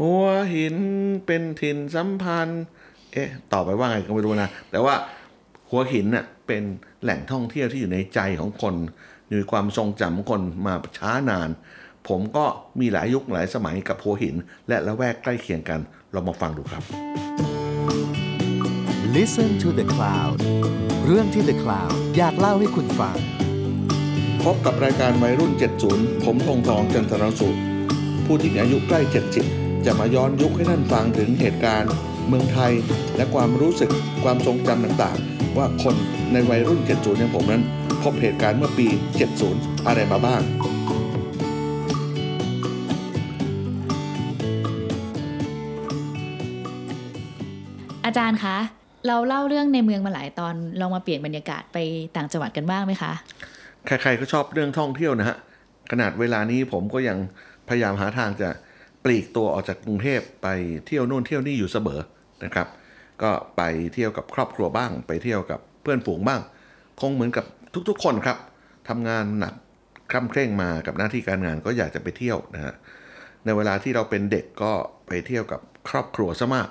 หัวหินเป็นถิ่นสัมพันธ์ เอ๊ะต่อไปว่าไงก็ไม่รู้นะ แต่ว่าหัวหินน่ะเป็นแหล่งท่องเที่ยวที่อยู่ในใจของคนอยู่ในความทรงจำของคนมาช้านาน ผมก็มีหลายยุคหลายสมัยกับหัวหิน และละแวกใกล้เคียงกัน เรามาฟังดูครับ Listen to the Cloud เรื่องที่ The Cloud อยากเล่าให้คุณฟัง พบกับรายการวัยรุ่น 70 ผมทงทองจันทรสุขผู้ที่มีอายุใกล้ 70 จะมาย้อนยุคให้ท่านฟังถึงเหตุการณ์ เมืองไทย และความรู้สึกความทรงจำต่างๆ ว่าคนในวัยรุ่น 70 อย่างผมนั้น พบเหตุการณ์เมื่อปี 70 อะไรมาบ้าง อาจารย์คะ เราเล่าเรื่องในเมืองมาหลายตอนลองมาเปลี่ยนบรรยากาศไปต่างจังหวัดกันบ้างไหมคะ ใครๆก็ชอบเรื่องท่องเที่ยวนะฮะขนาดเวลานี้ผมก็ยังพยายามหาทางจะป ลีกตัวออกจากกรุงเทพไปเที่ยวนู่นเที่ยวนี่อยู่เสมอนะครับ ก็ไปเที่ยวกับครอบครัวบ้าง ไปเที่ยวกับเพื่อนฝูงบ้าง คงเหมือนกับทุกๆ คนครับทำงานหนักคร่ำเคร่งมากับหน้าที่การงานก็อยากจะไปเที่ยวนะฮะในเวลาที่เราเป็นเด็กก็ไปเที่ยวกับครอบครัวซะมาก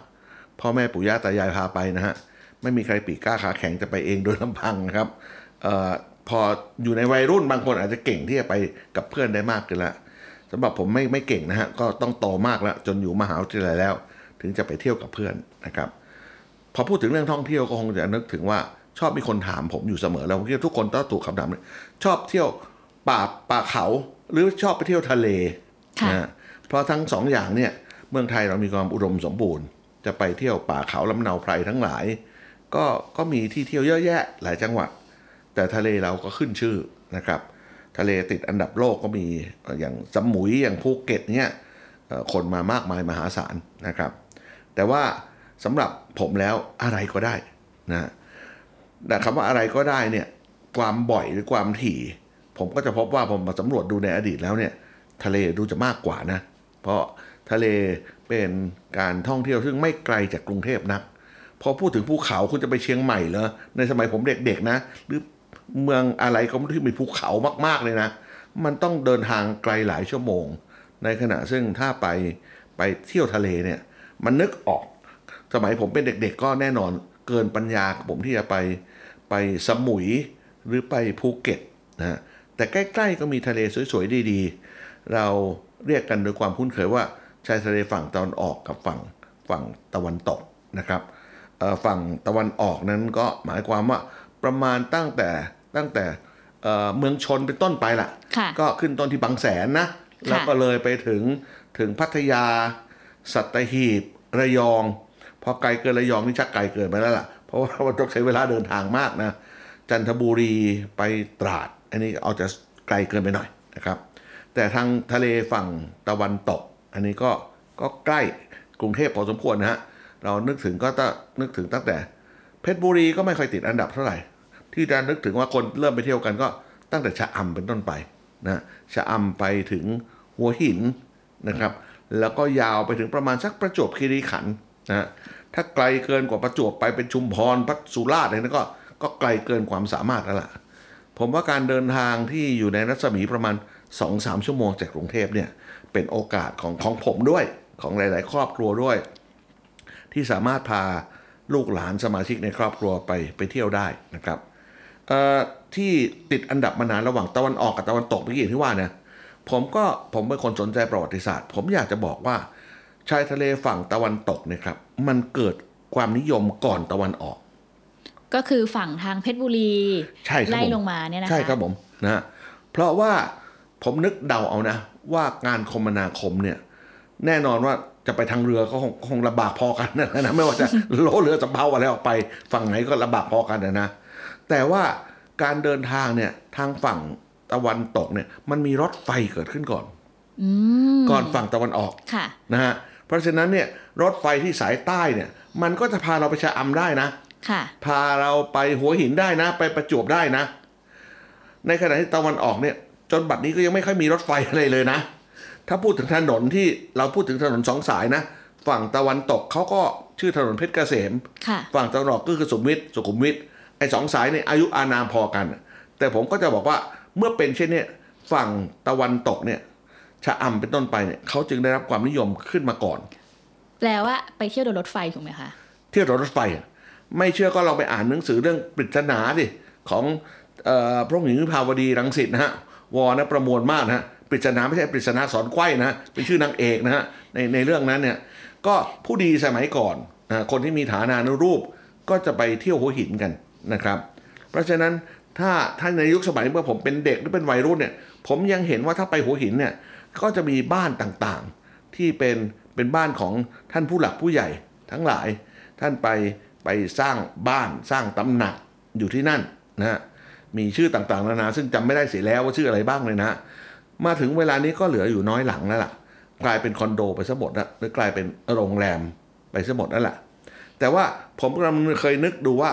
พ่อแม่ปู่ย่าตายายพาไปนะฮะไม่มีใครปีกกล้าขาแข็งจะไปเองโดยลำพังนะครับออพออยู่ในวัยรุ่นบางคนอาจจะเก่งที่จะไปกับเพื่อนได้มากขึ้นละ สำหรับผมไม่ไม่เก่งนะฮะ ก็ต้องโตมากแล้ว จนอยู่มหาวิทยาลัยแล้ว ถึงจะไปเที่ยวกับเพื่อนนะครับ พอพูดถึงเรื่องท่องเที่ยวก็คงจะนึกถึงว่าชอบมีคนถามผมอยู่เสมอแล้วผมคิดว่าทุกคนต้องถูกคำถามเลยชอบเที่ยวป่าป่าเขา หรือชอบไปเที่ยวทะเลค่ะนะฮะเพราะทั้งสองอย่างเนี่ยเมืองไทยเรามีความอุดมสมบูรณ์ จะไปเที่ยวป่าเขาลำเนาไพรทั้งหลาย ก็ก็มีที่เที่ยวเยอะแยะหลายจังหวัด แต่ทะเลเราก็ขึ้นชื่อนะครับ ทะเลติดอันดับโลกก็มีอย่างสมุยอย่างภูเก็ตเนี่ยคนมามากมายมหาศาลนะครับ แต่ว่าสำหรับผมแล้วอะไรก็ได้นะแต่คำว่าอะไรก็ได้เนี่ยความบ่อยหรือความถี่ ผมก็จะพบว่าผมมาสำรวจดูในอดีตแล้วเนี่ย ทะเลดูจะมากกว่านะ เพราะทะเลเป็นการท่องเที่ยวซึ่งไม่ไกลจากกรุงเทพนัก พอพูดถึงภูเขาคุณจะไปเชียงใหม่เหรอในสมัยผมเด็กๆนะ หรือ เมืองอะไรก็ที่มีภูเขามากๆเลยนะ มันต้องเดินทางไกลหลายชั่วโมง ในขณะซึ่งถ้าไปไปเที่ยวทะเลเนี่ย มันนึกออก สมัยผมเป็นเด็กๆ ก็แน่นอนเกินปัญญาผมที่จะไปไปสมุยหรือไปภูเก็ตนะฮะแต่ใกล้ๆก็มีทะเลสวยๆดีๆ เราเรียกกันโดยความคุ้นเคยว่าชายทะเลฝั่งตะวันออกกับฝั่งฝั่งตะวันตกนะครับฝั่งตะวันออกนั้นก็หมายความว่าประมาณตั้งแต่ ตั้งแต่เอ่อเมืองชนเป็นต้นไปล่ะค่ะ ก็ขึ้นต้นที่บางแสนนะ แล้วก็เลยไปถึงถึงพัทยา สัตหีบ ระยอง พอไกลเกินระยองนี่ชักไกลเกินไปแล้วล่ะ เพราะว่ามันต้องใช้เวลาเดินทางมากนะ จันทบุรีไปตราด อันนี้เอาจะไกลเกินไปหน่อยนะครับ แต่ทางทะเลฝั่งตะวันตก อันนี้ก็ก็ใกล้กรุงเทพพอสมควรนะฮะ เรานึกถึงก็ต้องนึกถึงตั้งแต่ เพชรบุรีก็ไม่ค่อยติดอันดับเท่าไหร่ ที่จะนึกถึงว่าคนเริ่มไปเที่ยวกันก็ตั้งแต่ชะอำเป็นต้นไปนะชะอำไปถึงหัวหินนะครับ แล้วก็ยาวไปถึงประมาณสักประจวบคีรีขันธ์นะถ้าไกลเกินกว่าประจวบไปเป็นชุมพรพัทสุราษฎร์อะไรนั้นก็ก็ไกลเกินความสามารถแล้วล่ะผมว่าการเดินทางที่อยู่ในรัศมีประมาณ 2-3 ชั่วโมงจากกรุงเทพเนี่ยเป็นโอกาสของของผมด้วยของหลาย ๆ ครอบครัวด้วย ที่สามารถพาลูกหลานสมาชิกในครอบครัวไปไปเที่ยวได้นะครับ ที่ติดอันดับมานานระหว่างตะวันออกกับตะวันตกเมื่อกี้อย่างที่ว่าเนี่ยผมก็ผมเป็นคนสนใจประวัติศาสตร์ ผมอยากจะบอกว่า ชายทะเลฝั่งตะวันตกเนี่ยครับ มันเกิดความนิยมก่อนตะวันออก ก็คือฝั่งทางเพชรบุรีใช่ครับไล่ผมลงมาเนี่ยนะคะใช่ครับผมนะฮะเพราะว่าผมนึกเดาเอานะ ว่างานคมนาคมเนี่ย แน่นอนว่าจะไปทางเรือก็คงคงลำบากพอกันนะนะไม่ว่าจะโลเรือสำเภาอะไรออกไป ฝั่งไหนก็ลำบากพอกันนะนะ แต่ว่าการเดินทางเนี่ยทางฝั่งตะวันตกเนี่ยมันมีรถไฟเกิดขึ้นก่อนอืมก่อนฝั่งตะวันออกค่ะนะฮะเพราะฉะนั้นเนี่ยรถไฟที่สายใต้เนี่ย มันก็จะพาเราไปชะอำได้นะค่ะ พาเราไปหัวหินได้นะ ไปประจวบได้นะ ในขณะที่ตะวันออกเนี่ย จนบัดนี้ก็ยังไม่ค่อยมีรถไฟอะไรเลยนะ ถ้าพูดถึงถนนที่เราพูดถึงถนนสองสายนะ ฝั่งตะวันตกเขาก็ชื่อถนนเพชรเกษมค่ะฝั่งตะวันออกก็คือสุขุมวิทสุขุมวิท ไอ้สองสายเนี่ยอายุอานามพอกัน แต่ผมก็จะบอกว่าเมื่อเป็นเช่นเนี้ฝั่งตะวันตกเนี่ยชะอำเป็นต้นไปเนี่ยเขาจึงได้รับความนิยมขึ้นมาก่อน แปลว่าไปเที่ยวโดยรถไฟถูกไหมคะเที่ยวรถไฟอะไม่เชื่อก็ลองไปอ่านหนังสือเรื่องปริศนาดิของเออพระองค์หญิงวิภาวดีรังสิตนะฮะวอนะประมวลมากนะฮะปริศนาไม่ใช่ปริศนาสอนไขว้นะฮะเป็นชื่อนางเอกนะฮะในในเรื่องนั้นเนี่ยก็ผู้ดีสมัยก่อนนะคนที่มีฐานานุรูปก็จะไปเที่ยวหัวหินกัน นะครับ เพราะฉะนั้นถ้าถ้าในยุคสมัยเมื่อผมเป็นเด็กหรือเป็นวัยรุ่นเนี่ย ผมยังเห็นว่าถ้าไปหัวหินเนี่ยก็จะมีบ้านต่างๆ ที่เป็นเป็นบ้านของท่านผู้หลักผู้ใหญ่ทั้งหลาย ท่านไปไปสร้างบ้านสร้างตำหนักอยู่ที่นั่นนะฮะมีชื่อต่างๆนานาซึ่งจำไม่ได้เสียแล้วว่าชื่ออะไรบ้างเลยนะฮะมาถึงเวลานี้ก็เหลืออยู่น้อยหลังแล้วล่ะ กลายเป็นคอนโดไปซะหมดนะหรือกลายเป็นโรงแรมไปซะหมดนั่นแหละแต่ว่าผมกำลังเคยนึกดูว่า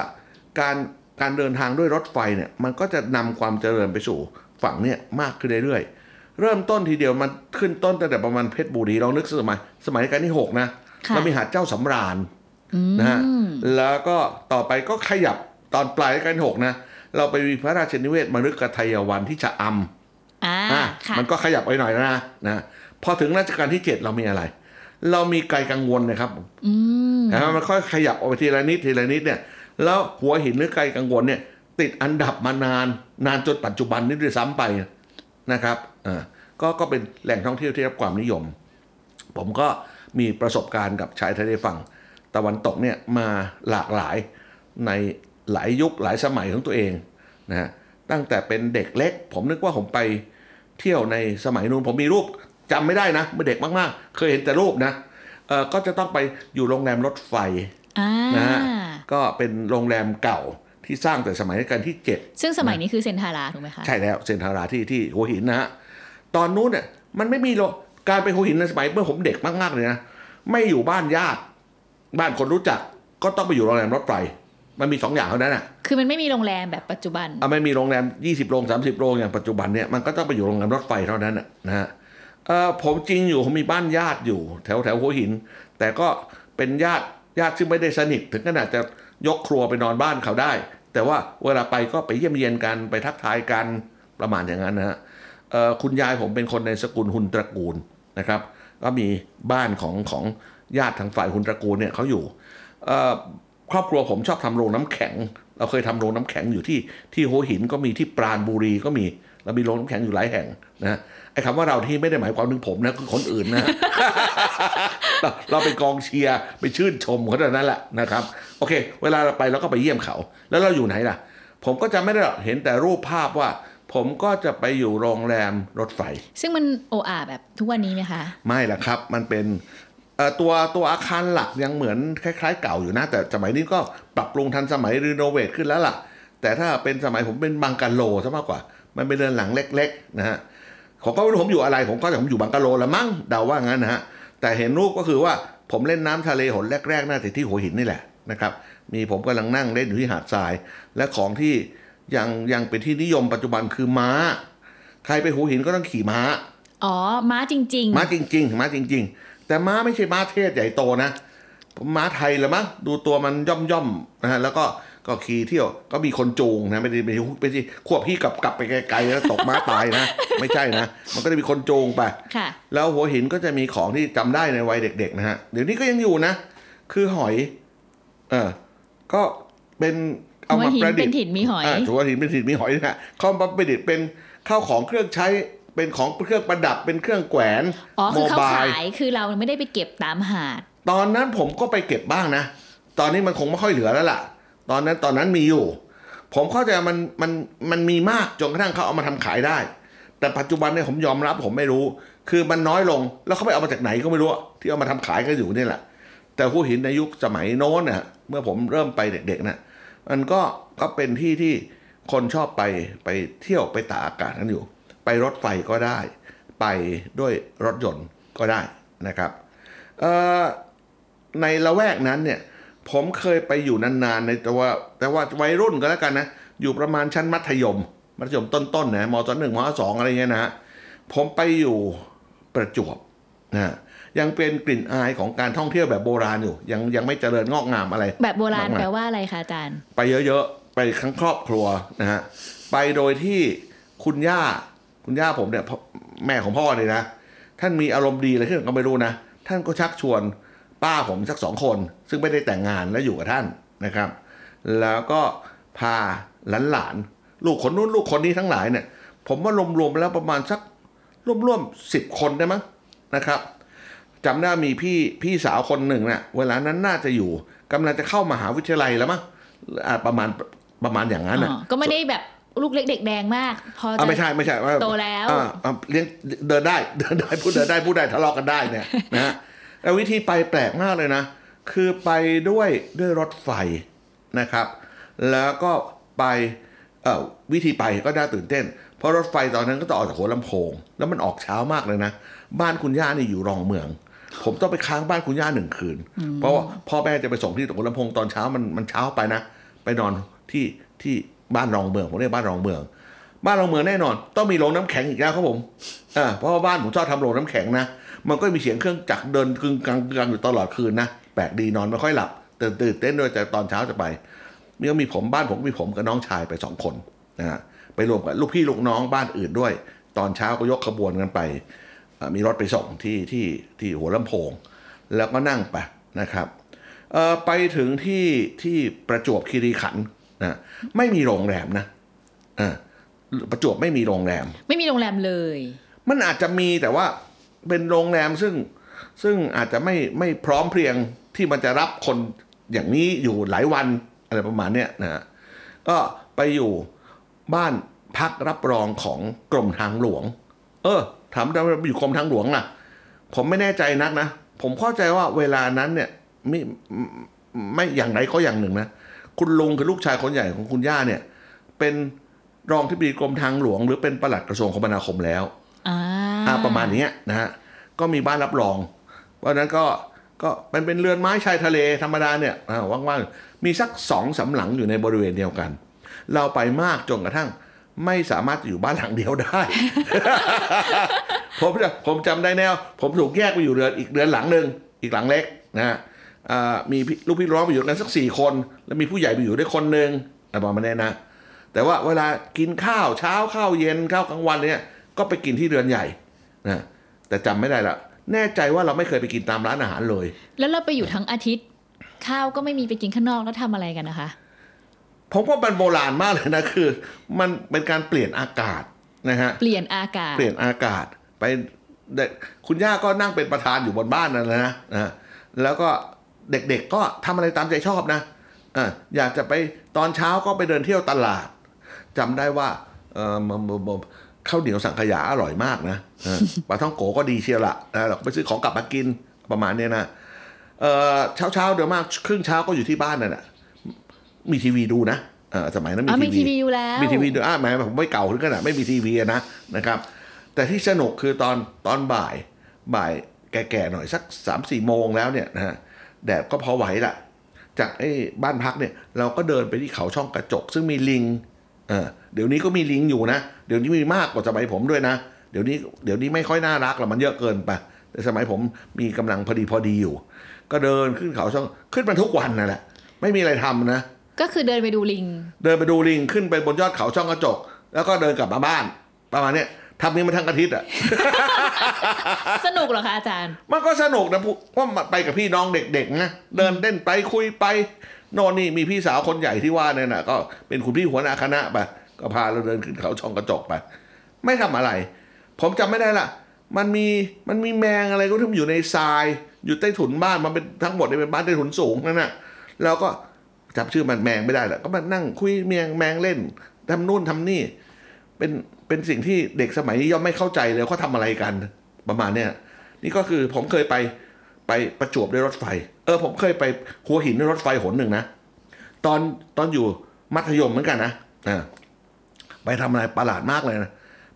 การการเดินทางด้วยรถไฟเนี่ยมันก็จะนำความเจริญไปสู่ฝั่งเนี่ยมากขึ้นเรื่อยๆ เริ่มต้นทีเดียวมันขึ้นต้นตั้งแต่ประมาณเพชรบุรีเรานึกสมัยสมัยรัชกาลที่หกนะค่ะเรามีหาดเจ้าสำราญนะฮะแล้วก็ต่อไปก็ขยับตอนปลายรัชกาลที่หกนะเราไปมีพระราชนิเวศมฤคทายวันที่ชะอำอ่าอะค่ะมันก็ขยับไปหน่อยแล้วนะนะพอถึงรัชกาลที่7เรามีอะไร เรามีไกลกังวลนะครับอืมนะมันค่อยขยับออกไปทีละนิดทีละนิดเนี่ย แล้วหัวหินหรือไกลกังวลเนี่ย ติดอันดับมานาน นานจนปัจจุบันนี้ด้วยซ้ำไปนะครับอ่าก็ก็เป็นแหล่งท่องเที่ยวที่รับความนิยม ผมก็มีประสบการณ์กับชายทะเลฝั่งตะวันตกเนี่ยมาหลากหลายในหลายยุคหลายสมัยของตัวเองนะฮะตั้งแต่เป็นเด็กเล็ก ผมนึกว่าผมไปเที่ยวในสมัยนู้นผมมีรูปจำไม่ได้นะเมื่อเด็กมากๆ เคยเห็นแต่รูปนะเออก็จะต้องไปอยู่โรงแรมรถไฟอ่านะฮะ ก็เป็นโรงแรมเก่าที่สร้างแต่สมัยรัชกาลที่ 7 ซึ่งสมัยนี้คือเซนทาราถูกไหมคะ ใช่แล้วเซนทาราที่ที่หัวหินนะฮะ ตอนนู้นเนี่ยมันไม่มีโรงการไปหัวหินในสมัยเมื่อผมเด็กมากๆเลยนะไม่อยู่บ้านญาติ บ้านคนรู้จักก็ต้องไปอยู่โรงแรมรถไฟมันมีสองอย่างเท่านั้นอะ คือมันไม่มีโรงแรมแบบปัจจุบันเอาไม่มีโรงแรม 20 โรง 30 โรงอย่างปัจจุบันเนี่ยมันก็ต้องไปอยู่โรงแรมรถไฟเท่านั้นนะนะฮะเอ่อผมจริงอยู่ผมมีบ้านญาติอยู่ แถวแถวหัวหิน แต่ก็เป็นญาติ ญาติซึ่งไม่ได้สนิทถึงขนาดจะยกครัวไปนอนบ้านเขาได้ แต่ว่าเวลาไปก็ไปเยี่ยมเยียนกันไปทักทายกันประมาณอย่างนั้นนะฮะคุณยายผมเป็นคนในสกุลหุนตระกูลนะครับ ก็มีบ้านของของญาติทางฝ่ายหุนตระกูลเนี่ยเขาอยู่ครอบครัวผมชอบทำโรงน้ำแข็ง เราเคยทำโรงน้ำแข็งอยู่ที่ที่หัวหินก็มีที่ปราณบุรีก็มีเรามีโรงน้ำแข็งอยู่หลายแห่งนะไอ้คำว่าเราที่ไม่ได้หมายความถึงผมนะคือคนอื่นนะ เราเราไปกองเชียร์ไปชื่นชมเขาเท่านั้นแหละนะครับ โอเค เวลาเราไปเราก็ไปเยี่ยมเขา แล้วเราอยู่ไหนล่ะ ผมก็จะไม่ได้หรอกเห็นแต่รูปภาพว่า ผมก็จะไปอยู่โรงแรมรถไฟ ซึ่งมันโออาแบบทุกวันนี้ไหมคะ ไม่ละครับ มันเป็นเอ่อตัวตัวอาคารหลักยังเหมือนคล้าย ๆ เก่าอยู่นะ แต่สมัยนี้ก็ปรับปรุงทันสมัยรีโนเวทขึ้นแล้วล่ะ แต่ถ้าเป็นสมัยผมเป็นบังกะโลซะมากกว่า มันเป็นเรือนหลังเล็ก ๆ นะฮะผมก็ไม่รู้ผมอยู่อะไร ผมก็จะผมอยู่บังกะโลละมั้งเดาว่างั้นนะฮะ แต่เห็นรูปก็คือว่าผมเล่นน้ำทะเลหนแรกๆน่าจะที่หัวหินนี่แหละนะครับ มีผมกำลังนั่งเล่นอยู่ที่หาดทราย และของที่ยังยังเป็นที่นิยมปัจจุบันคือม้า ใครไปหัวหินก็ต้องขี่ม้า อ๋อ ม้าจริงม้าจริง ๆ ม้าจริง ๆ แต่ม้าไม่ใช่ม้าเทศใหญ่โตนะม้าไทยละมั้งดูตัวมันย่อมย่อมๆนะฮะแล้วก็ ก็ขี่เที่ยวก็มีคนจูงนะไม่ได้ไม่ใช่ไม่ใช่ควบพี่กลับกลับไปไกลๆแล้วตกม้าตายนะ ไม่ใช่นะ มันก็จะมีคนจูงไปๆค่ะ แล้วหัวหินก็จะมีของที่จำได้ในวัยเด็กๆนะฮะเดี๋ยวนี้ก็ยังอยู่นะ คือหอย เออก็เป็นเอามาหัวหินประดิษฐ์เป็นถิ่นมีหอยาหัวหินเป็นถิ่นมีหอยนะฮะเขามาประดิษฐ์เป็นข้าวของเครื่องใช้เป็นของเครื่องประดับเป็นเครื่องแขวนอ๋อโมคือเขาบาขายยคือเราไม่ได้ไปเก็บตามหาด ตอนนั้นผมก็ไปเก็บบ้างนะ ตอนนี้มันคงไม่ค่อยเหลือแล้วล่ะ ตอนนั้นตอนนั้นมีอยู่ ผมเข้าใจมันมันมันมีมากจนกระทั่งเขาเอามาทำขายได้ แต่ปัจจุบันเนี่ยผมยอมรับผมไม่รู้ คือมันน้อยลงแล้วเขาไปเอามาจากไหนก็ไม่รู้ที่เอามาทำขายกันอยู่นี่แหละ แต่หัวหินในยุคสมัยโน้นน่ะเมื่อผมเริ่มไปเด็กๆน่ะมันก็ก็เป็นที่ที่คนชอบไปไปเที่ยวไปตากอากาศกันอยู่ ไปรถไฟก็ได้ ไปด้วยรถยนต์ก็ได้นะครับในละแวกนั้นเนี่ย ผมเคยไปอยู่นานๆในแต่ว่า แต่ว่าวัยรุ่นก็แล้วกันนะ อยู่ประมาณชั้นมัธยม มัธยมต้นๆนะมต้นหนึ่งมสองอะไรเงี้ยนะฮะผมไปอยู่ประจวบนะยังเป็นกลิ่นอายของการท่องเที่ยวแบบโบราณอยู่ ยังยังไม่เจริญงอกงามอะไร แบบโบราณมากมายแปลว่าอะไรคะอาจารย์ ไปเยอะๆ ไปทั้งครอบครัวนะฮะไปโดยที่คุณย่า คุณย่าผมเนี่ยพ่อแม่ของพ่อเนี่ยนะ ท่านมีอารมณ์ดีอะไรขึ้นก็ไม่รู้นะ ท่านก็ชักชวนป้าผมสักสองคน ซึ่งไม่ได้แต่งงานและอยู่กับท่านนะครับ แล้วก็พาหลานๆลูกคนนู้นลูกคนนี้ทั้งหลายเนี่ย ผมว่ารวมๆแล้วประมาณสักร่วมๆสิบคนได้มั้งนะครับจำได้มีพี่พี่สาวคนหนึ่งเนะ่ะเวลานั้นน่าจะอยู่กำลังจะเข้ามหาวิทยาลัยแล้วมั้งอ่าประมาณประมาณอย่างนั้นอ๋น่ะอก็ไม่ได้แบบลูกเล็กเด็กแดงมาก พออ่าจะไม่ใช่ไม่ใช่ว่าโตแล้วอ่าอ่าเลี้ยงเดินได้เดินได้พูดเดินได้พูดได้ทะเลาะกันได้เนี่ยนะฮะแต่วิธีไปแปลกมากเลยนะ คือไปด้วยด้วยรถไฟนะครับ แล้วก็ไปเอ่อวิธีไปก็น่าตื่นเต้น เพราะรถไฟตอนนั้นก็ต้องออกจากหัวลำโพง แล้วมันออกเช้ามากเลยนะ บ้านคุณย่านี่อยู่รองเมือง ผมต้องไปค้างบ้านคุณย่าหนึ่งคืน เพราะว่าพ่อแม่จะไปส่งที่หัวลำโพงตอนเช้ามันมันเช้าไปนะ ไปนอนที่ที่บ้านรองเมืองผมเรียกบ้านรองเมือง บ้านรองเมืองแน่นอน ต้องมีโรงน้ำแข็งอีกแล้วครับผมอ่าเพราะว่าบ้านผมชอบทำโรงน้ำแข็งนะมันก็มีเสียงเครื่องจักรเดินกึงกังกึงกังอยู่ตลอดคืนนะ แปลกดีนอนไม่ค่อยหลับตื่นตื่นเต้นด้วยแต่ตอนเช้าจะไปมีก็มีผมบ้านผมก็มีผมกับน้องชายไปสองคนนะฮะไปรวมกับลูกพี่ลูกน้องบ้านอื่นด้วย ตอนเช้าก็ยกขบวนกันไปเอ่อมีรถไปส่งที่ที่ที่หัวลำโพง แล้วก็นั่งไปนะครับเอ่อไปถึงที่ที่ประจวบคีรีขันธ์นะไม่มีโรงแรมนะอ่าประจวบไม่มีโรงแรม ไม่มีโรงแรมเลย มันอาจจะมีแต่ว่าเป็นโรงแรมซึ่งซึ่งอาจจะไม่ไม่พร้อมเพรียง ที่มันจะรับคนอย่างนี้อยู่หลายวันอะไรประมาณเนี้ยนะฮะก็ไปอยู่บ้านพักรับรองของกรมทางหลวง เออถามทำไมไปอยู่กรมทางหลวงล่ะ ผมไม่แน่ใจนักนะ ผมเข้าใจว่าเวลานั้นเนี่ยไม่ไม่อย่างไรก็อย่างหนึ่งนะ คุณลุงคือลูกชายคนใหญ่ของคุณย่าเนี่ย เป็นรองที่ปรึกรมทางหลวง หรือเป็นปลัดกระทรวงคมนาคมแล้วอ่าอ่าประมาณเนี้ยนะฮะก็มีบ้านรับรอง เพราะฉะนั้นก็ ก็มันเป็นเรือนไม้ชายทะเลธรรมดาเนี่ยว่างๆมีสักสองสาหลังอยู่ในบริเวณเดียวกัน เราไปมากจนกระทั่ง ไม่สามารถอยู่บ้านหลังเดียวได้ ผมจะผมจำได้แนว ผมถูกแยกไปอยู่เรือนอีกเรือนหลังหนึ่งอีกหลังเล็กนะมีลูกพี่น้องไปอยู่กันสักสี่คน แล้วมีผู้ใหญ่ไปอยู่ด้วยคนหนึ่งอะไรประมาณนี้นะ แต่ว่าเวลากินข้าวเช้าข้าวเย็นข้าวกลางวันเนี่ยก็ไปกินที่เรือนใหญ่นะแต่จำไม่ได้ละ แน่ใจว่าเราไม่เคยไปกินตามร้านอาหารเลย แล้วเราไปอยู่ทั้งอาทิตย์ ข้าวก็ไม่มีไปกินข้างนอกแล้วทำอะไรกันนะคะผมว่ามันโบราณมากเลยนะคือ มันเป็นการเปลี่ยนอากาศนะฮะเปลี่ยนอากาศ เปลี่ยนอากาศไปเด็กคุณย่าก็นั่งเป็นประธานอยู่บนบ้านนั่นแหละนะนะแล้วก็เด็กๆก็ทำอะไรตามใจชอบนะอะอยากจะไปตอนเช้าก็ไปเดินเที่ยวตลาดจำได้ว่าเออมมม ข้าวเหนียวสังขยาอร่อยมากนะเออปลาท่องโกก็ดีเชียวละนะเราก็ไปซื้อของกลับมากินประมาณเนี้ยนะเออเช้าเช้าๆเดี๋ยวมากครึ่งเช้าก็อยู่ที่บ้านนั่นแหละมีทีวีดูนะเออสมัยนั้นอ๋อมีมีทีทีวีวีอยู่แล้วมีทีวีด้วยอะแหมผมไม่เก่าถึงขนาดไม่มีทีวีอะนะนะครับ แต่ที่สนุกคือตอนตอนบ่ายบ่ายแก่ๆหน่อยสักสามสี่โมงแล้วเนี่ยนะฮะแดดก็พอไหวละจากไอ้บ้านพักเนี่ยเราก็เดินไปที่เขาช่องกระจก ซึ่งมีลิง เออเดี๋ยวนี้ก็มีลิงอยู่นะ เดี๋ยวนี้มีมากกว่าสมัยผมด้วยนะ เดี๋ยวนี้เดี๋ยวนี้ไม่ค่อยน่ารักหรอกมันเยอะเกินไปแต่สมัยผมมีกำลังพอดีพอดีอยู่ ก็เดินขึ้นเขาช่องขึ้นมาทุกวันนั่นแหละ ไม่มีอะไรทำนะ ก็คือเดินไปดูลิง เดินไปดูลิงขึ้นไปบนยอดเขาช่องกระจก แล้วก็เดินกลับมาบ้าน ประมาณเนี้ยทำนี้มาทั้งอาทิตย์อะ สนุกเหรอคะอาจารย์ มันก็สนุกนะพวกว่ามาไปกับพี่น้องเด็กๆนะเดินเล่นไปคุยไป โน่นนี่มีพี่สาวคนใหญ่ที่ว่าเนี่ยนะก็เป็นคุณพี่หัวหน้าคณะไปก็พาเราเดินขึ้นเขาช่องกระจกไป ไม่ทำอะไร ผมจำไม่ได้ละมันมีมันมีแมงอะไรก็ที่มันอยู่ในทราย อยู่ใต้ถุนบ้านมันเป็นทั้งหมดเนี่ยเป็นบ้านใต้ถุนสูงนั่นน่ะแล้วก็จำชื่อมันแมงไม่ได้แหละก็มานั่งคุยแมงแมงเล่นทำนู่นทำนี่ เป็นเป็นสิ่งที่เด็กสมัยนี้ย่อมไม่เข้าใจเลยเขาทำอะไรกันประมาณเนี้ยนี่ก็คือผมเคยไป ไปประจวบด้วยรถไฟ เออผมเคยไปหัวหินด้วยรถไฟหนหนึ่งนะ ตอนตอนอยู่มัธยมเหมือนกันนะอ่าไปทำอะไรประหลาดมากเลยนะ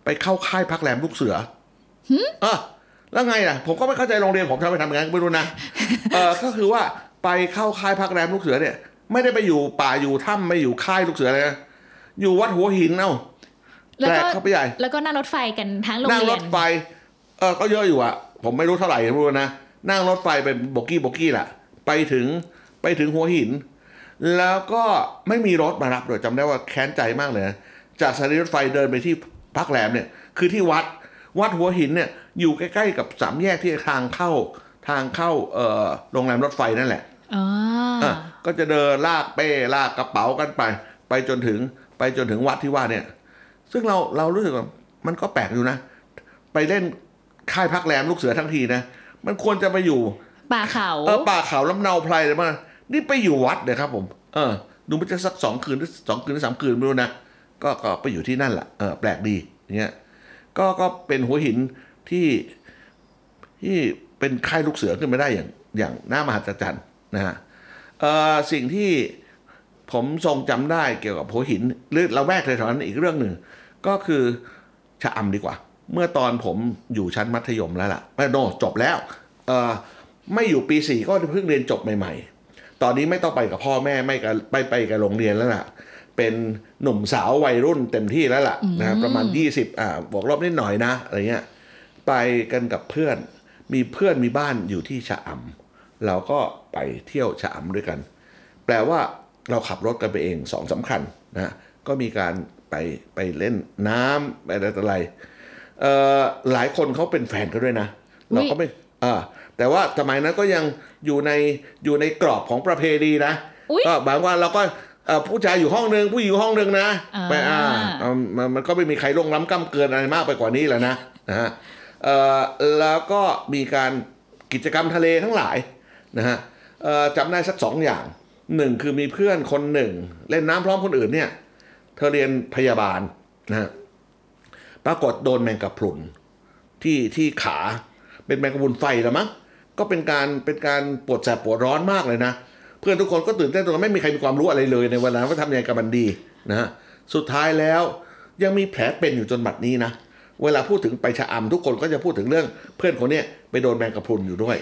ไปเข้าค่ายพักแรมลูกเสืออะแล้วไงล่ะ ผมก็ไม่เข้าใจโรงเรียนผมทำไปทำงานก็ไม่รู้นะ เออก็คือว่าไปเข้าค่ายพักแรมลูกเสือเนี่ย ไม่ได้ไปอยู่ป่าอยู่ถ้ำไม่อยู่ค่ายลูกเสือเลยนะอยู่วัดหัวหินเอ้าแล้วแปลก็กเข้าไปใหญ่แล้วก็นั่งรถไฟกันทั้งโรงนั่งเรีรยนถไฟ เออก็เยอะอยู่อะผมไม่รู้เท่าไหร่ไม่รู้นะ นั่งรถไฟเป็นโบกี้โบกี้แหละไปถึงไปถึงหัวหิน แล้วก็ไม่มีรถมารับเลยจำได้ว่าแค้นใจมากเลยนะจากสถานีรถไฟเดินไปที่พักแรมเนี่ย คือที่วัดวัดหัวหินเนี่ยอยู่ใกล้ๆกับสามแยกที่ทางเข้าทางเข้าเอ่อโรงแรมรถไฟนั่นแหละอ๋อออะก็จะเดินลากเป้ลากกระเป๋ากันไป ไปจนถึงไปจนถึงวัดที่ว่าเนี่ย ซึ่งเราเรารู้สึกว่ามันก็แปลกอยู่นะ ไปเล่นค่ายพักแรมลูกเสือทั้งทีนะ มันควรจะไปอยู่ป่าเขาเออป่าเขาลำเนาไพรเลยมานี่ไปอยู่วัดเลยครับผม เออ ดูมันจะสักสองคืนหรือสองคืนหรือสามคืนไม่รู้นะก็ก็ไปอยู่ที่นั่นแหละเออแปลกดีอย่างเงี้ยก็ก็เป็นหัวหินที่ที่เป็นค่ายลูกเสือขึ้นมาได้อย่างอย่างน่ามหัศจรรย์นะฮะเอ่อสิ่งที่ผมทรงจำได้เกี่ยวกับหัวหินหรือละแวกแถวๆนั้นอีกเรื่องหนึ่ง ก็คือชะอำดีกว่า เมื่อตอนผมอยู่ชั้นมัธยมแล้วล่ะไม่โนจบแล้วเอ่อไม่อยู่ปีสี่ก็เพิ่งเรียนจบใหม่ ๆ ตอนนี้ไม่ต้องไปกับพ่อแม่ไม่กับไปไปกับโรงเรียนแล้วล่ะ เป็นหนุ่มสาววัยรุ่นเต็มที่แล้วล่ะนะประมาณ20อ่าบวกลบนิดหน่อยนะอะไรเงี้ยไปกันกับเพื่อนมีเพื่อนมีบ้านอยู่ที่ชะอำเราก็ไปเที่ยวชะอำด้วยกัน แปลว่าเราขับรถกันไปเองสองสำคัญนะก็มีการไปไปเล่นน้ำไปอะไรต่ออะไรเอ่อ หลายคนเขาเป็นแฟนกันด้วยนะ เราก็ไม่อ่าแต่ว่าสมัยนั้นก็ยังอยู่ในอยู่ในกรอบของประเพณีนะอุ๊ยก็บางวันเราก็เอ่อผู้ชายอยู่ห้องหนึ่งผู้หญิงอยู่ห้องหนึ่งนะอ่าไปอ่าอ่ามันมันก็ไม่มีใครล่วงล้ำก้ำเกินอะไรมากไปกว่านี้แหล้วนะนะฮะเอ่อแล้วก็มีการกิจกรรมทะเลทั้งหลายนะฮะเอ่อจำได้สักสองอย่างหนึ่งคือมีเพื่อนคนหนึ่ง เล่นน้ำพร้อมคนอื่นเนี่ย เธอเรียนพยาบาลนะฮะ ปรากฏโดนแมงกะพรุนที่ที่ขาเป็นแมงกะพรุนไฟแล้วมั้งก็เป็นการเป็นการปวดแสบปวดร้อนมากเลยนะ เพื่อนทุกคนก็ตื่นเต้นตัวไม่มีใครมีความรู้อะไรเลยในวันนั้นว่าทำยังไงกับมันดีนะฮะสุดท้ายแล้วยังมีแผลเป็นอยู่จนบัดนี้นะเวลาพูดถึงไปชะอำทุกคนก็จะพูดถึงเรื่องเพื่อนคนเนี้ยไปโดนแมงกะพรุนอยู่ด้วย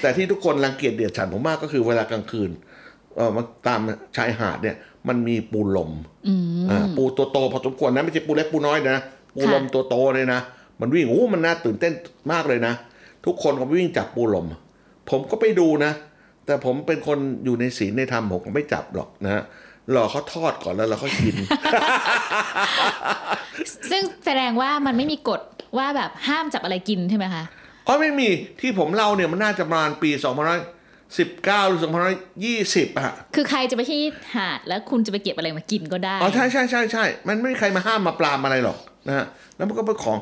แต่ที่ทุกคนรังเกียจเดียดฉันผมมากก็คือเวลากลางคืนเออมาตามชายหาดเนี่ย มันมีปูลมอ่าปูตัวโตพอสมควรนะไม่ใช่ปูเล็กปูน้อยนะ ปูลมตัวโตเลยนะ มันวิ่งโอ้มันน่าตื่นเต้นมากเลยนะ ทุกคนก็วิ่งจับปูลม ผมก็ไปดูนะ แต่ผมเป็นคนอยู่ในศีลในธรรมผมก็ไม่จับหรอกนะฮะรอเขาทอดก่อนแล้วเราก็กิน ซึ่งแสดงว่ามันไม่มีกฎว่าแบบห้ามจับอะไรกินใช่ไหมคะอ๋อไม่มีที่ผมเล่าเนี่ยมันน่าจะประมาณปี2519หรือ2520อะคือใครจะไปที่หาดแล้วคุณจะไปเก็บอะไรมากินก็ได้ อ๋อใช่ใช่ใช่ใช่มันไม่มีใครมาห้ามมาปรามอะไรหรอก นะฮะแล้วมันก็เป็นของ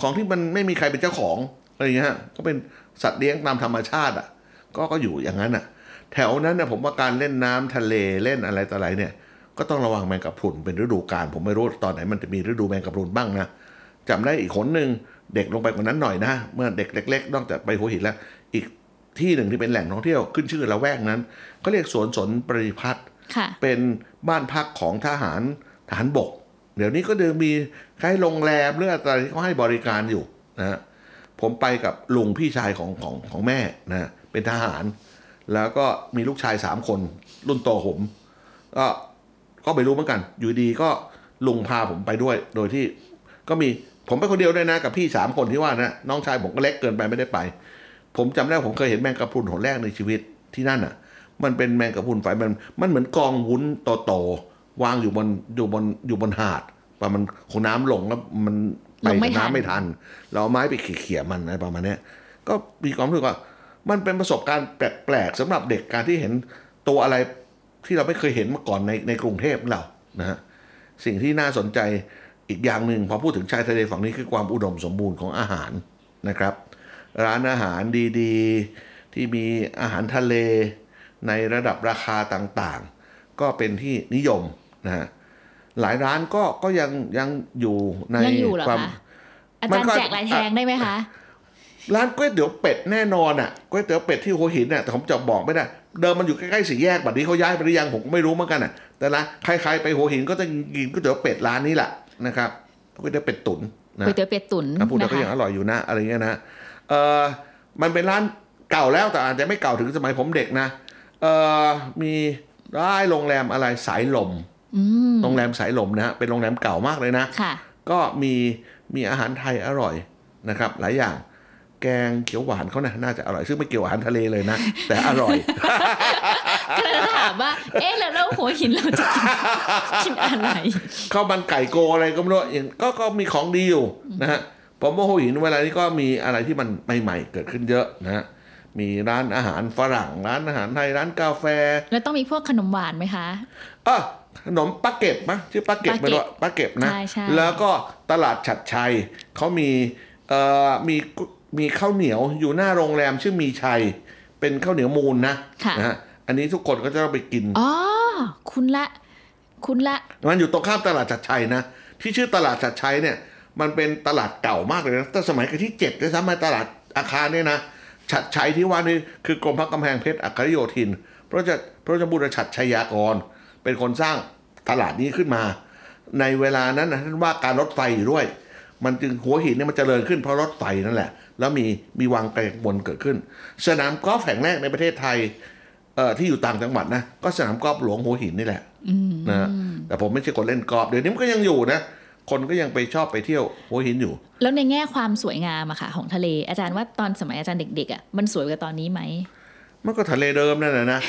ของที่มันไม่มีใครเป็นเจ้าของอะไรอย่างเงี้ยฮะก็เป็นสัตว์เลี้ยงตามธรรมชาติอะ ก็ก็อยู่อย่างนั้นอะ แถวนั้นเนี่ยผมว่าการเล่นน้ำทะเลเล่นอะไรต่ออะไรเนี่ย ก็ต้องระวังแมงกะพรุนเป็นฤดูกาลผมไม่รู้ตอนไหนมันจะมีฤดูแมงกะพรุนบ้างนะจำได้อีกคนหนึ่งเด็กลงไปกว่านั้นหน่อยนะเมื่อเด็กเล็กๆนอกจากไปหัวหินแล้ว อีกที่หนึ่งที่เป็นแหล่งท่องเที่ยวขึ้นชื่อละแวกนั้นเขาเรียกสวนสนปริพัฒน์ค่ะเป็นบ้านพักของทหารทหารบก เดี๋ยวนี้ก็เดิมมีคล้ายโรงแรมหรืออะไรที่เขาให้บริการอยู่นะฮะผมไปกับลุงพี่ชายของของของแม่นะเป็นทหาร แล้วก็มีลูกชายสามคน รุ่นโตผม ก็ก็ไม่รู้เหมือนกัน อยู่ดีก็ลุงพาผมไปด้วย โดยที่ก็มีผมไปคนเดียวด้วยนะกับพี่สามคนที่ว่านะน้องชายผมก็เล็กเกินไปไม่ได้ไป ผมจำได้ผมเคยเห็นแมงกะพรุนหนแรกในชีวิตที่นั่นอะ มันเป็นแมงกะพรุนไฟมันมันเหมือนกองวุ้นโตๆ วางอยู่บนอยู่บนอยู่บนหาดว่ามันคงน้ำลงแล้วมันไปลงไม่กับทันน้ำไม่ทัน เราเอาไม้ไปเขี่ยๆมันอะไรประมาณเนี้ยก็มีความรู้สึกว่า มันเป็นประสบการณ์แปลกๆสำหรับเด็กการที่เห็นตัวอะไรที่เราไม่เคยเห็นมาก่อนในในกรุงเทพของเรานะฮะสิ่งที่น่าสนใจอีกอย่างหนึ่งพอพูดถึงชายทะเลฝั่งนี้คือความอุดมสมบูรณ์ของอาหารนะครับ ร้านอาหารดีๆ ที่มีอาหารทะเลในระดับราคาต่างๆ ก็เป็นที่นิยม นะฮะหลายร้านก็ก็ยังยังอยู่ในยังอยู่เหรอความคะอามัจารนย์ก็แจกลายแทงได้ไหมคะร้านก๋วยเตี๋ยวเป็ดแน่นอนอะก๋วยเตี๋ยวเป็ดที่หัวหินน่ะแต่ผมจะบอกไม่ได้ เดิมมันอยู่ใกล้ๆสี่แยกบัดนี้เขาย้ายไปหรือยังผมก็ไม่รู้เหมือนกันอะ แต่ละใครๆไปหัวหินก็จะกินก๋วยเตี๋ยวเป็ดร้านนี้แหละนะครับก๋วยเตี๋ยวเป็ดตุ๋นนะก๋วยเตี๋ยวเป็ดตุ๋นถ้าพูดแล้วนะก็คะยังอร่อยอยู่นะอะไรเงี้ยนะเออมันเป็นร้านเก่าแล้วแต่อาจจะไม่เก่าถึงสมัยผมเด็กนะเออมีร้านโรงแรมอะไรสายลมอืม โรงแรมสายลมนะฮะเป็นโรงแรมเก่ามากเลยนะค่ะก็มีมีอาหารไทยอร่อยนะครับ หลายอย่างแกงเขียวหวานเขานะน่าจะอร่อยซึ่งไม่เกี่ยวกับอาหารทะเลเลยนะ แต่อร่อยก็เลยถามว่า เอ๊ะแล้วเราหัวหินเราจะกินกินอะไรข้าวมันไก่โกอะไรก็ไม่รู้อย่างก็ก็มีของดีอยู่นะฮะผมว่าหัวหินเวลานี้ก็มีอะไรที่มันใหม่ๆเกิดขึ้นเยอะนะฮะมีร้านอาหารฝรั่ง ร้านอาหารไทยร้านกาแฟ แล้วต้องมีพวกขนมหวานไหมคะอะ ขนมปาเก็บมะชื่อปาเก็บปาเก็บไม่รู้ปาเก็บนะใช่ใช่แล้วก็ตลาดฉัดชัยเขามีเอ่อมีมีข้าวเหนียวอยู่หน้าโรงแรมชื่อมีชัย เป็นข้าวเหนียวมูลนะค่ะนะฮะอันนี้ทุกคนก็จะต้องไปกินอ๋อคุณละ คุณละ มันอยู่ตรงข้ามตลาดฉัดชัยนะที่ชื่อตลาดฉัดชัยเนี่ย มันเป็นตลาดเก่ามากเลยนะตั้งสมัยกันที่เจ็ดด้วยซ้ำมาตลาดอาคารเนี่ยนะฉัดชัยที่ว่านี่คือกรมพระกำแพงเพชรอัครโยธินพระเจ้าพระเจ้าบุรชัดชัยยากร เป็นคนสร้างตลาดนี้ขึ้นมา ในเวลานั้นนะท่านว่าการรถไฟอยู่ด้วย มันจึงหัวหินเนี่ยมันเจริญขึ้นเพราะรถไฟนั่นแหละ แล้วมีมีวังไกลบนเกิดขึ้น สนามกอล์ฟแห่งแรกในประเทศไทยเอ่อที่อยู่ต่างจังหวัดนะก็สนามกอล์ฟหลวงหัวหินนี่แหละอืมนะแต่ผมไม่ใช่คนเล่นกอล์ฟเดี๋ยวนี้มันก็ยังอยู่นะคนก็ยังไปชอบไปเที่ยวหัวหินอยู่ แล้วในแง่ความสวยงามอะค่ะของทะเลอาจารย์ว่าตอนสมัยอาจารย์เด็กๆอะมันสวยกว่าตอนนี้ไหม มันก็ทะเลเดิมนั่นแหละนะ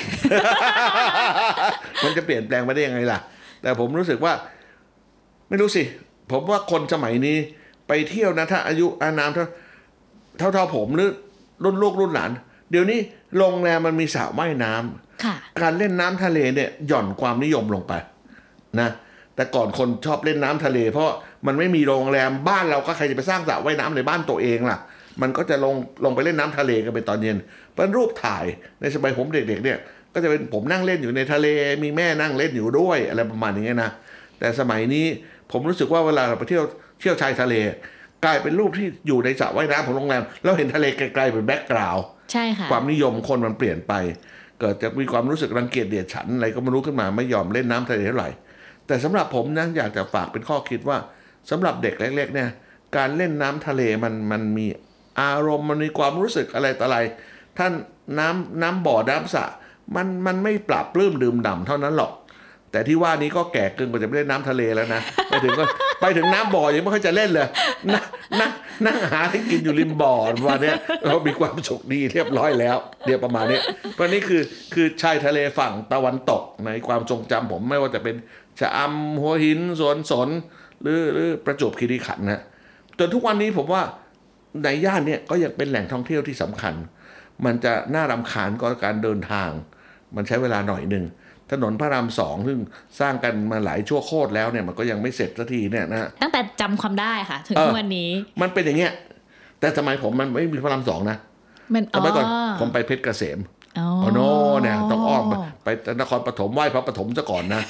มันจะเปลี่ยนแปลงไปได้ยังไงล่ะ แต่ผมรู้สึกว่า ไม่รู้สิ ผมว่าคนสมัยนี้ ไปเที่ยวนะ ถ้าอายุอานามเท่าเท่าเท่าผมหรือรุ่นลูกรุ่นหลาน เดี๋ยวนี้โรงแรมมันมีสระว่ายน้ำค่ะการเล่นน้ำทะเลเนี่ยหย่อนความนิยมลงไป นะ แต่ก่อนคนชอบเล่นน้ำทะเล เพราะมันไม่มีโรงแรมบ้านเราก็ใครจะไปสร้างสระว่ายน้ำในบ้านตัวเองล่ะ มันก็จะลงลงไปเล่นน้ำทะเลกันเป็นตอนเย็นเป็นรูปถ่ายในสมัยผมเด็กๆเนี่ย ก็จะเป็นผมนั่งเล่นอยู่ในทะเล มีแม่นั่งเล่นอยู่ด้วยอะไรประมาณอย่างเงี้ยนะ แต่สมัยนี้ผมรู้สึกว่าเวลาเราไปเที่ยวเที่ยวชายทะเล กลายเป็นรูปที่อยู่ในสระว่ายน้ำของโรงแรมแล้วเห็นทะเลไกลๆเป็น background ใช่ค่ะความนิยมคนมันเปลี่ยนไป เกิดจากมีความรู้สึกรังเกียจเดียดฉันท์อะไรก็ไม่รู้ขึ้นมาไม่ยอมเล่นน้ำทะเลเท่าไหร่ แต่สำหรับผมนะอยากจะฝากเป็นข้อคิดว่าสำหรับเด็กเล็กๆเนี่ยการเล่นน้ำทะเลมันมันมี อารมณ์มันมีความรู้สึกอะไรต่ออะไร ท่านน้ำน้ำบ่อน้ำสระมันมันไม่ปรับปลื้มดื่มด่ำเท่านั้นหรอก แต่ที่ว่านี้ก็แก่เกินกว่าจะไปเล่นน้ำทะเลแล้วนะไปถึงก็ไปถึงน้ำบ่อยังไม่ค่อยจะเล่นเลยนั่งนั่งนั่งหาที่กินอยู่ริมบ่อวันนี้เรามีความสุขดีเรียบร้อยแล้วเรียบประมาณนี้ยเพราะนี่คือคือชายทะเลฝั่งตะวันตกในความทรงจำผมไม่ว่าจะเป็นชะอำหัวหินสวนสนหรือหรือประจวบคีรีขันธ์นะจนทุกวันนี้ผมว่า ในย่านเนี่ยก็ยังเป็นแหล่งท่องเที่ยวที่สำคัญ มันจะน่ารำคาญก็การเดินทาง มันใช้เวลาหน่อยหนึ่งถนนพระรามสองซึ่งสร้างกันมาหลายชั่วโคตรแล้วเนี่ยมันก็ยังไม่เสร็จสักทีเนี่ยนะตั้งแต่จำความได้ค่ะ ถึงเออทุกวันนี้ มันเป็นอย่างเงี้ย แต่สมัยผมมันไม่มีพระรามสองนะมันสมัยก่อนผมไปเพชรเกษมอ๋ออ๋อโนเนี่ยต้องอ้อม ไปไปนครปฐมไหว้พระปฐมซะก่อนนะ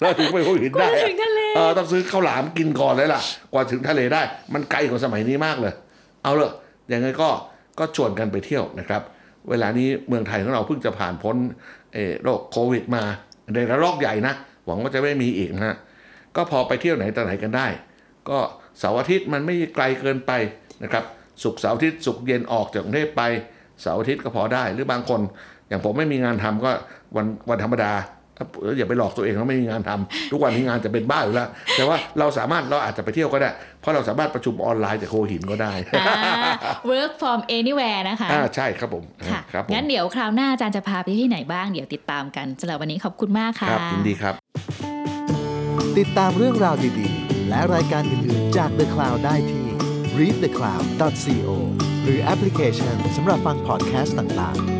แล้วถึงไปหัวหินได้กว่าอะถึงทะเลเออต้องซื้อข้าวหลามกินก่อนเลยล่ะ กว่าถึงทะเลได้ มันไกลกว่าสมัยนี้มากเลย เอาเลยยังไงก็ก็ชวนกันไปเที่ยวนะครับ เวลานี้เมืองไทยของเราเพิ่งจะผ่านพ้นเอ่อโรคโควิดมาในระลอกใหญ่นะ หวังว่าจะไม่มีอีกนะฮะก็พอไปเที่ยวไหนต่อไหนกันได้ ก็เสาร์อาทิตย์มันไม่ไกลเกินไปนะครับศุกร์เสาร์อาทิตย์ศุกร์เย็นออกจากกรุงเทพไปเสาร์อาทิตย์ก็พอได้ หรือบางคน อย่างผมไม่มีงานทำก็วันวันธรรมดาเอ้ยอย่าไปหลอกตัวเองว่าไม่มีงานทำทุกวันนี้งานจะเป็นบ้าอยู่แล้ว แต่ว่าเราสามารถเราอาจจะไปเที่ยวก็ได้ เพราะเราสามารถประชุมออนไลน์จากโคหินก็ได้อ่า work from anywhere นะคะอ่าใช่ครับผมค่ะครับผมงั้นเดี๋ยวคราวหน้าอาจารย์จะพาไปที่ไหนบ้างเดี๋ยวติดตามกันสำหรับวันนี้ขอบคุณมากค่ะครับยินดีครับ ติดตามเรื่องราวดีๆ และรายการอื่นๆจาก The Cloud ได้ที่ readthecloud.co หรือแอปพลิเคชันสำหรับฟังพอดแคสต์ต่างๆ